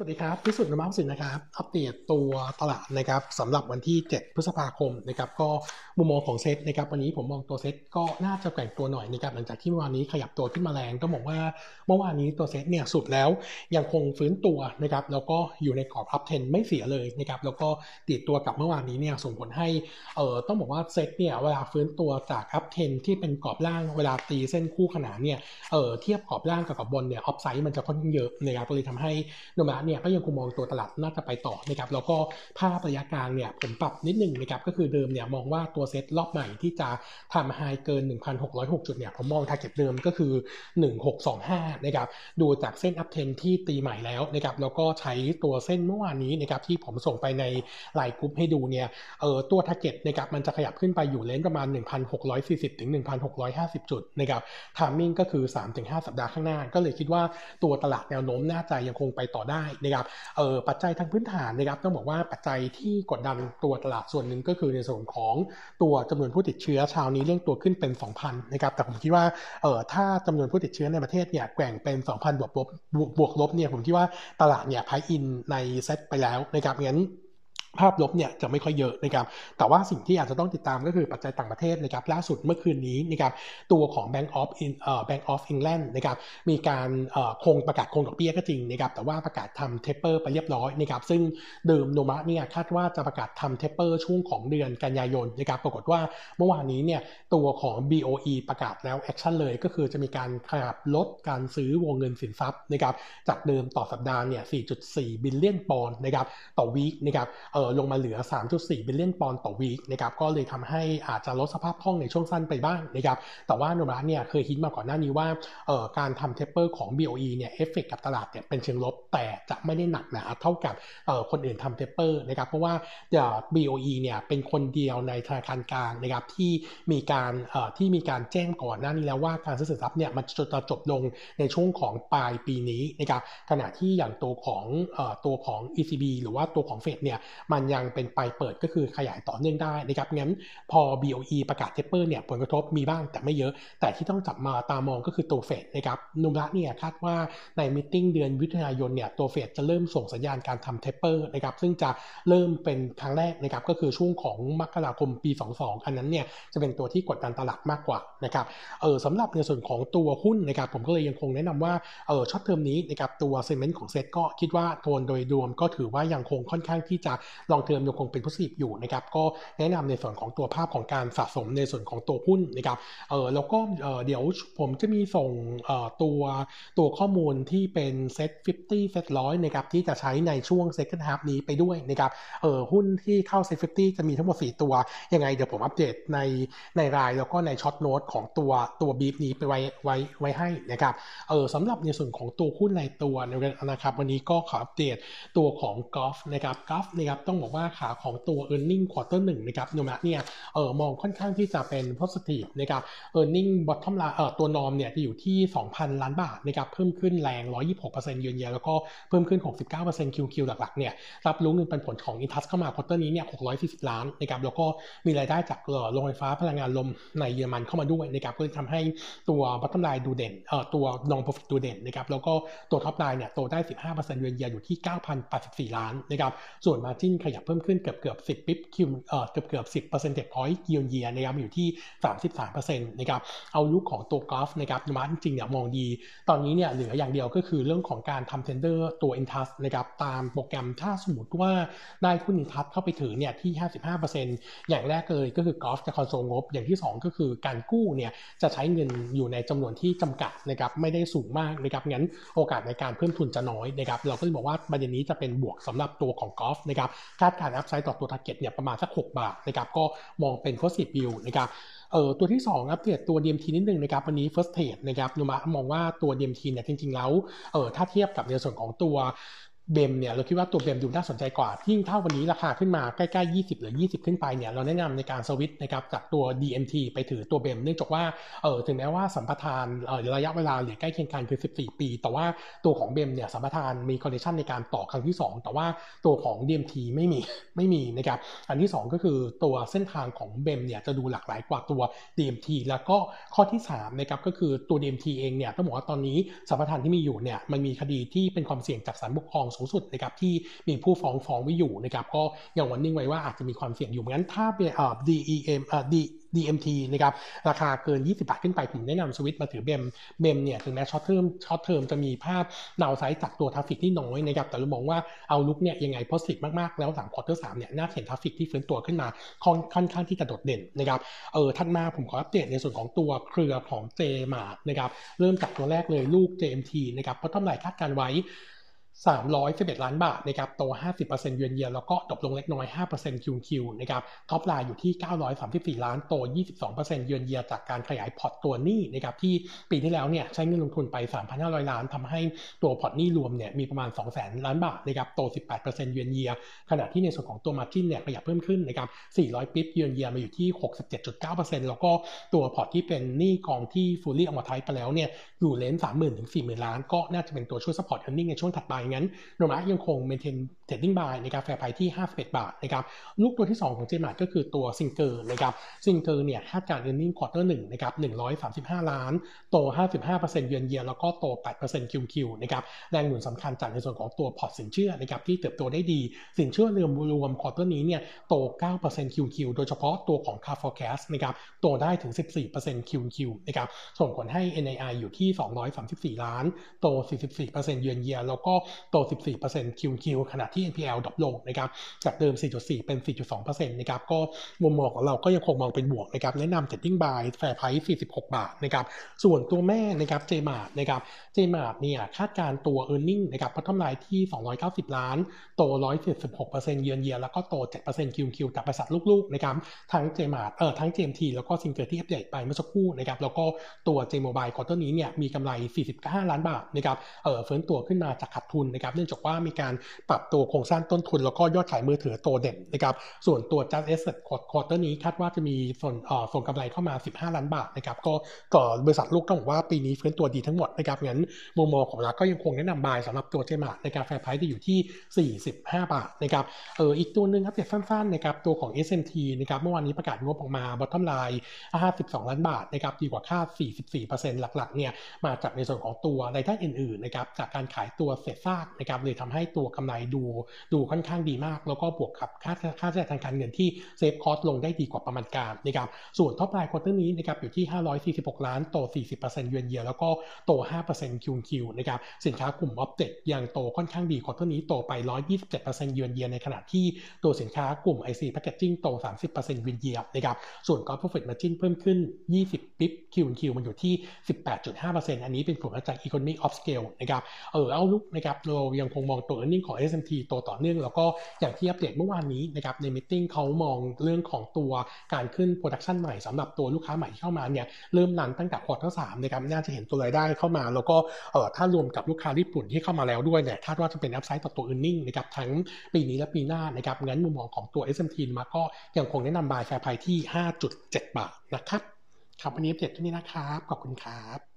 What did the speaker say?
สวัสดีครับ พิสุทธิ์นมัสสินนะครับ อัปเดตตัวตลาดนะครับสำหรับวันที่ 7 พฤษภาคมนะครับ ก็มุมมองของเซ็ตนะครับ วันนี้ผมมองตัวเซ็ตก็น่าจะแกว่งตัวหน่อยนะครับ หลังจากที่เมื่อวานนี้ขยับตัวขึ้นมาแรงก็บอกว่าเมื่อวานนี้ตัวเซ็ตเนี่ยสุดแล้วยังคงฟื้นตัวนะครับ แล้วก็อยู่ในกรอบ uptrend ไม่เสียเลยนะครับ แล้วก็ติดตัวกับเมื่อวานนี้เนี่ยส่งผลให้เอ่อต้องบอกว่าเซ็ตเนี่ยเวลาฟื้นตัวจาก uptrend ที่เป็นกรอบล่างเวลาตีเส้นคู่ขนานเนี่ยเอ่อเทียบกรอบล่างกับกรอบบนเนี่ย upside มันจะค่อนข้างเยอะนะครับก็เลยทำให้นมาเนี่ยก็ยังคงมองตัวตลาดน่าจะไปต่อนะครับแล้วก็ภาพระยะกลางเนี่ยผมปรับนิดนึงนะครับก็คือเดิมเนี่ยมองว่าตัวเซตรอบใหม่ที่จะทำ high เกิน 1,606 จุดเนี่ยผมมอง target เดิมก็คือ 1625นะครับดูจากเส้น uptrend ที่ตีใหม่แล้วนะครับแล้วก็ใช้ตัวเส้นเมื่อวานนี้นะครับที่ผมส่งไปใน LINE group ให้ดูเนี่ยเออตัว target นะครับมันจะขยับขึ้นไปอยู่ range ประมาณ 1,640ถึง1,650 จุดนะครับทามมิ่งก็คือ 3-5 สัปดาห์ข้างหน้า ก็เลยคิดว่าตัวตลาดแนวโน้มน่าจะยังคงไปต่อได้นะครับเออปัจจัยทางพื้นฐานนะครับต้องบอกว่าปัจจัยที่กดดันตัวตลาดส่วนหนึ่งก็คือในส่วนของตัวจำนวนผู้ติดเชื้อชาวนี้เร่งตัวขึ้นเป็น 2,000นะครับแต่ผมคิดว่าเออถ้าจำนวนผู้ติดเชื้อในประเทศเนี่ยแกว่งเป็น 2,000 บวกลบบวกลบเนี่ยผมคิดว่าตลาดเนี่ยพายอินในเซตไปแล้วนะครับงั้น ภาพลบเนี่ยจะไม่ค่อยเยอะนะครับ แต่ว่าสิ่งที่อาจจะต้องติดตามก็คือปัจจัยต่างประเทศนะครับ ล่าสุดเมื่อคืนนี้นะครับ ตัวของ Bank of in เอ่อ Bank of England นะครับ มีการเอ่อคงประกาศคงดอกเบี้ยก็จริงนะครับ แต่ว่าประกาศทำ taper ไปเรียบร้อยนะครับ ซึ่งเดิมโนมูระเนี่ยคาดว่าจะประกาศทำ taper ช่วงของเดือนกันยายนนะครับ ปรากฏว่าเมื่อวานนี้เนี่ยตัวของ BOE ประกาศแล้ว action เลยก็คือจะมีการขยับลดการซื้อวงเงินสินทรัพย์นะครับ จากเดิมต่อสัปดาห์เนี่ย 4.4 billion ปอนด์นะครับ ต่อ week นะครับ เออลงมาเหลือ 3.4 billion ปอนด์ต่อ week นะครับก็เลยทำให้อาจจะลดสภาพคล่องในช่วงสั้นไปบ้างนะครับแต่ว่าโนมูระเนี่ยเคยคิดมาก่อนหน้านี้ว่าเอ่อการทำ taper ของ BOE เนี่ยเอฟเฟกกับตลาดเนี่ยเป็นเชิงลบแต่จะไม่ได้หนักหนาเท่ากับเอ่อคนอื่นทำ taper นะครับเพราะว่าเดี๋ยว BOE เนี่ยเป็นคนเดียวในธนาคารกลางนะครับที่มีการเอ่อที่มีการแจ้งก่อนหน้านี้แล้วว่าการซื้อสินทรัพย์เนี่ยมันจะจบลงในช่วงของปลายปีนี้นะครับขณะที่อย่างตัวของเอ่อตัวของ ECB หรือว่าตัวของเฟดเนี่ยมันยังเป็นปลายเปิดก็คือขยายต่อเนื่องได้นะครับงั้นพอ BOE ประกาศ taper เนี่ยผลกระทบมีบ้างแต่ไม่เยอะ แต่ที่ต้องจับมาตามองก็คือตัวเฟดนะครับโนมูระเนี่ยคาดว่าใน meeting เดือนมิถุนายนเนี่ยตัวเฟดจะเริ่มส่งสัญญาณการทำ taper นะครับซึ่งจะเริ่มเป็นครั้งแรกนะครับก็คือช่วงของมกราคมปี 22 อันนั้นเนี่ยจะเป็นตัวที่กดดันตลาดมากกว่านะครับเออสำหรับในส่วนของตัวหุ้นนะครับผมก็เลยยังคงแนะนำว่าเออ short term นี้นะครับตัว sentiment ของเซตก็คิดว่าโทนโดยรวมก็ถือว่ายังคงค่อนข้างที่จะ long term ยังคงเป็น positive อยู่นะครับก็แนะนำในส่วนของตัวภาพของการสะสมในส่วนของตัวหุ้นนะครับเออแล้วก็เออเดี๋ยวผมจะมีส่งเอ่อตัวตัวข้อมูลที่เป็น SET50 SET ร้อยนะครับที่จะใช้ในช่วง second half นี้ไปด้วยนะครับเออหุ้นที่เข้า SET50 จะมีทั้งหมด 4 ตัว ยังไงเดี๋ยวผมอัปเดตในในรายแล้วก็ใน short note ของตัวตัว brief นี้ไปไว้ไว้ไว้ให้นะครับเออสำหรับในส่วนของตัวหุ้นในตัวนะครับวันนี้ก็ขออัปเดตตัวของ GULF นะครับ GULF นะครับต้องบอกว่าขาของตัว e a r n i n g ็งควอเตอร์หนึ่งนะครับโนมูระเนี่ยเออมองค่อนข้างที่จะเป็น positive นะครับ e a r n i n g bottom line เออตัว norm เนี่ยจะอยู่ที่ 2,000 ล้านบาทนะครับเพิ่มขึ้นแรง 126%เยือนเยียแล้วก็เพิ่มขึ้น 69% QQ หลักๆเนี่ยรับรู้เงินปันผลของ INTUCH เข้ามา quarter นี้เนี่ย640 ล้านนะครับแล้วก็มีรายได้จากโรงไฟฟ้าพลังงานลมในเยอรมันเข้ามาด้วยนะครับก็เลยทำให้ตัว bottom line ดูเด่นเออตัว norm profit ดูเด่นนะครับแล้วก็ตัว top line เนี่ยโตได้ 15%เยือนเยียอยู่ที่ 9,084 ล้านนะครับส่วน margin ขยับเพิ่มขึ้นเกือบเกือบ10 bps Q เอ่อเกือบเกือบ10 percentage point เยียร์เยียนะครับอยู่ที่33%นต์นะครับoutlook ของตัว GULF นะครับมาจริงเนี่ยมองดี ตอนนี้เนี่ยเหลืออย่างเดียวก็คือเรื่องของการทำเทนเดอร์ตัว Intus นะครับตามโปรแกรมถ้าสมมติว่าได้หุ้น INTUCH เข้าไปถือเนี่ยที่55%อร์เซ็นต์อย่างแรกเลยก็คือ GULF จะคอนโซลงบ อย่างที่2ก็คือการกู้เนี่ยจะใช้เงินอยู่ในจำนวนที่จำกัดนะครับไม่ได้สูงมากนะครับงั้นโอกาสในการเพิ่มทุนจะน้อยนะครับเราก็เลยบอกว่าประเด็นนี้จะเป็นบวกสำหรับตัวของ GULF นะครับคาดการณ์ upside ต่อตัว target เนี่ยประมาณสัก 6 บาทนะครับก็มองเป็น positive view นะครับเอ่อตัวที่ 2 อัปเดตตัว DMT นิดนึงนะครับวันนี้ first trade นะครับโนมูระมองว่าตัว DMT เนี่ยจริงๆแล้วเอ่อถ้าเทียบกับในส่วนของตัว BEM เนี่ยเราคิดว่าตัว BEM ดูน่าสนใจกว่า ยิ่งถ้าวันนี้ราคาขึ้นมาใกล้ๆ 20 หรือ 20 ขึ้นไปเนี่ยเราแนะนำในการสวิตนะครับจากตัว DMT ไปถือตัว BEM เนื่องจากว่าเออถึงแม้ว่าสัมปทานเออระยะเวลาเหลือใกล้เคียงกันคือ 14 ปี แต่ว่าตัวของ BEM เนี่ยสัมปทานมี condition ในการต่อครั้งที่ 2 แต่ว่าตัวของ DMT ไม่มีไม่มีนะครับอันที่ 2 ก็คือตัวเส้นทางของ BEM เนี่ยจะดูหลากหลายกว่าตัว DMT แล้วก็ข้อที่3นะครับก็คือตัว DMT เองเนี่ยต้องบอกว่าตอนนี้สัมปทานที่มีอยู่เนี่ยมันมีคดีที่เป็นความเสี่ยงจากศาลปกครองสูงสุดนะครับที่มีผู้ฟ้องฟ้องไว้อยู่นะครับก็ยัง warning ไว้ว่าอาจจะมีความเสี่ยงอยู่งั้นถ้าเป็นเอ่อ DEM เอ่อ D DMT นะครับราคาเกิน 20 บาทขึ้นไป ผมแนะนำสวิตมาถือ BEM BEM เนี่ยถึงแม้ short term short term จะมีภาพdownside จากตัว traffic ที่น้อยนะครับแต่เรามองว่า outlook เนี่ยยังไง positive มากๆ แล้วหลัง quarter สามเนี่ยน่าเห็น traffic ที่ฟื้นตัวขึ้นมาค่อนข้างที่จะโดดเด่นนะครับเออถัดมาผมขออัปเดตในส่วนของตัวเครือของเจมาร์ทนะครับเริ่มจากตัวแรกเลยลูก JMT นะครับเพราะทำลายคาดการณ์ไว้ 311 ล้านบาทนะครับโต 50%เยือนเยียแล้วก็ตกลงเล็กน้อย 5% QQ นะครับ top line อยู่ที่ 934 ล้านโต 22%เยือนเยียจากการขยายพอร์ตตัวหนี้นะครับที่ปีที่แล้วเนี่ยใช้เงินลงทุนไป 3,500 ล้านทำให้ตัวพอร์ตหนี้รวมเนี่ยมีประมาณ 200,000 ล้านบาทนะครับโต 18%เยือนเยียขณะที่ในส่วนของตัว margin เนี่ยขยับเพิ่มขึ้นนะครับ400 bps year on year มาอยู่ที่ 67.9%แล้วก็ตัวพอร์ตที่เป็นหนี้กองที่ fully ออกมาไทยไปแล้วเนี่ยอยู่ range 30,000ถึง40,000ล้านก็น่าจะเป็นตัวช่วย support earning ในช่วงถัดไปงั้นโนมูระยังคง maintain target price ที่ 51 บาทนะครับลูกตัวที่ 2 ของเจมาร์ทก็คือตัวซิงเกอร์นะครับซิงเกอร์เนี่ยคาดการ earning quarter 1นะครับ135 ล้าน โต 55%เยือนเยียแล้วก็โต8% QQ นะครับแรงหนุนสำคัญจากในส่วนของตัวพอร์ตสินเชื่อนะครับที่เติบโตได้ดีสินเชื่อรวมรวม quarter นี้เนี่ยโต9% QQ โดยเฉพาะตัวของ Car for Cash นะครับโตได้ถึง 14% QQ นะครับส่งผลให้ NII อยู่ที่ 234 ล้าน โต 44%เยือนเยียแล้วก็โต 14% QQ ขณะที่ที่ NPL drop ลงนะครับจากเดิม 4.4 เป็น 4.2%นะครับก็มุมมองของเราก็ยังคงมองเป็นบวกนะครับแนะนำ Trading Buy Fair Price 46 บาทนะครับส่วนตัวแม่นะครับ JMart นะครับ JMart เนี่ยคาดการตัว e a r n i n g นะครับพรีวิวที่ 290 ล้าน โต 176%เยือนเยียแล้วก็โต 7% QoQ จากบริษัทลูกๆนะครับทั้ง JMart เอ่อทั้ง JMT แล้วก็ Singer ที่อัปเดตไปเมื่อสักครู่นะครับแล้วก็ตัว JMobile ควอเตอร์นี้เนี่ยมีกำไร 45 ล้านบาทนะครับเอ่อเฟื้นตัวขึ้นมาจากขาดทุนนะครับเนื่องจากว่ามีการปรับตัวโครงสร้างต้นทุนแล้วก็ยอดขายมือถือโตเด่นนะครับ ส่วนตัว Just Asset ควอเตอร์นี้คาดว่าจะมีส่วนเอ่อส่งกำไรเข้ามา 15 ล้านบาทนะครับ ก็ก็บริษัทลูกต้องบอกว่าปีนี้ฟื้นตัวดีทั้งหมดนะครับงั้นมุมมองของเราก็ยังคงแนะนำ Buy สำหรับตัว JMart ในการ Fair Price จะอยู่ที่ 45 บาทนะครับเอออีกตัวหนึ่งครับเด็ดสั้นๆนะครับตัวของ SMT นะครับเมื่อวานนี้ประกาศงบออกมา bottom line 52 ล้านบาทนะครับดีกว่าคาด 44%หลักๆเนี่ยมาจากในส่วนของตัวรายได้อื่นๆนะครับจากการขายตัวเศษซากนะครับเลยทำให้ตัวกำไรดูดูค่อนข้างดีมาก แล้วก็บวกกับค่าค่าใช้จ่ายทางการเงินที่ save cost ลงได้ดีกว่าประมาณการนะครับส่วน top line quarter นี้นะครับอยู่ที่ 546 ล้านโต 40%เยือนเยียแล้วก็โต5% QoQ นะครับสินค้ากลุ่มออปเ c กยังโตค่อนข้างดี quarter นี้โตไป 127%เยือนเยียในขณะที่ตัวสินค้ากลุ่ม IC Packaging โต 30%เยือนเยียนะครับส่วน Gross Profit Margin เพิ่มขึ้น 20 bps QoQ มันอยู่ที่ 18.5%อันนี้เป็นผลมาจาก Economy of Scale นะครับเออ outlook นะครับเรายังคงมองตัว earning ของ SMT โตต่อเนื่องแล้วก็อย่างที่อัปเดตเมื่อวานนี้นะครับใน meeting เขามองเรื่องของตัวการขึ้น production ใหม่สำหรับตัวลูกค้าใหม่ที่เข้ามาเนี่ยเริ่ม run ตั้งแต่ quarter สามนะครับน่าจะเห็นตัวรายได้เข้ามา แล้วก็เออถ้ารวมกับลูกค้าญี่ปุ่นที่เข้ามาแล้วด้วยเนี่ยคาดว่าจะเป็น upside ต่อตัว earning นะครับทั้งปีนี้และปีหน้านะครับงั้นมุมมองของตัว SMT มาก็ยังคงแนะนำบายแฟร์ไพที่ 5.7 บาทนะครับครับวันนี้อัปเดตที่นี้นะครับขอบคุณครับ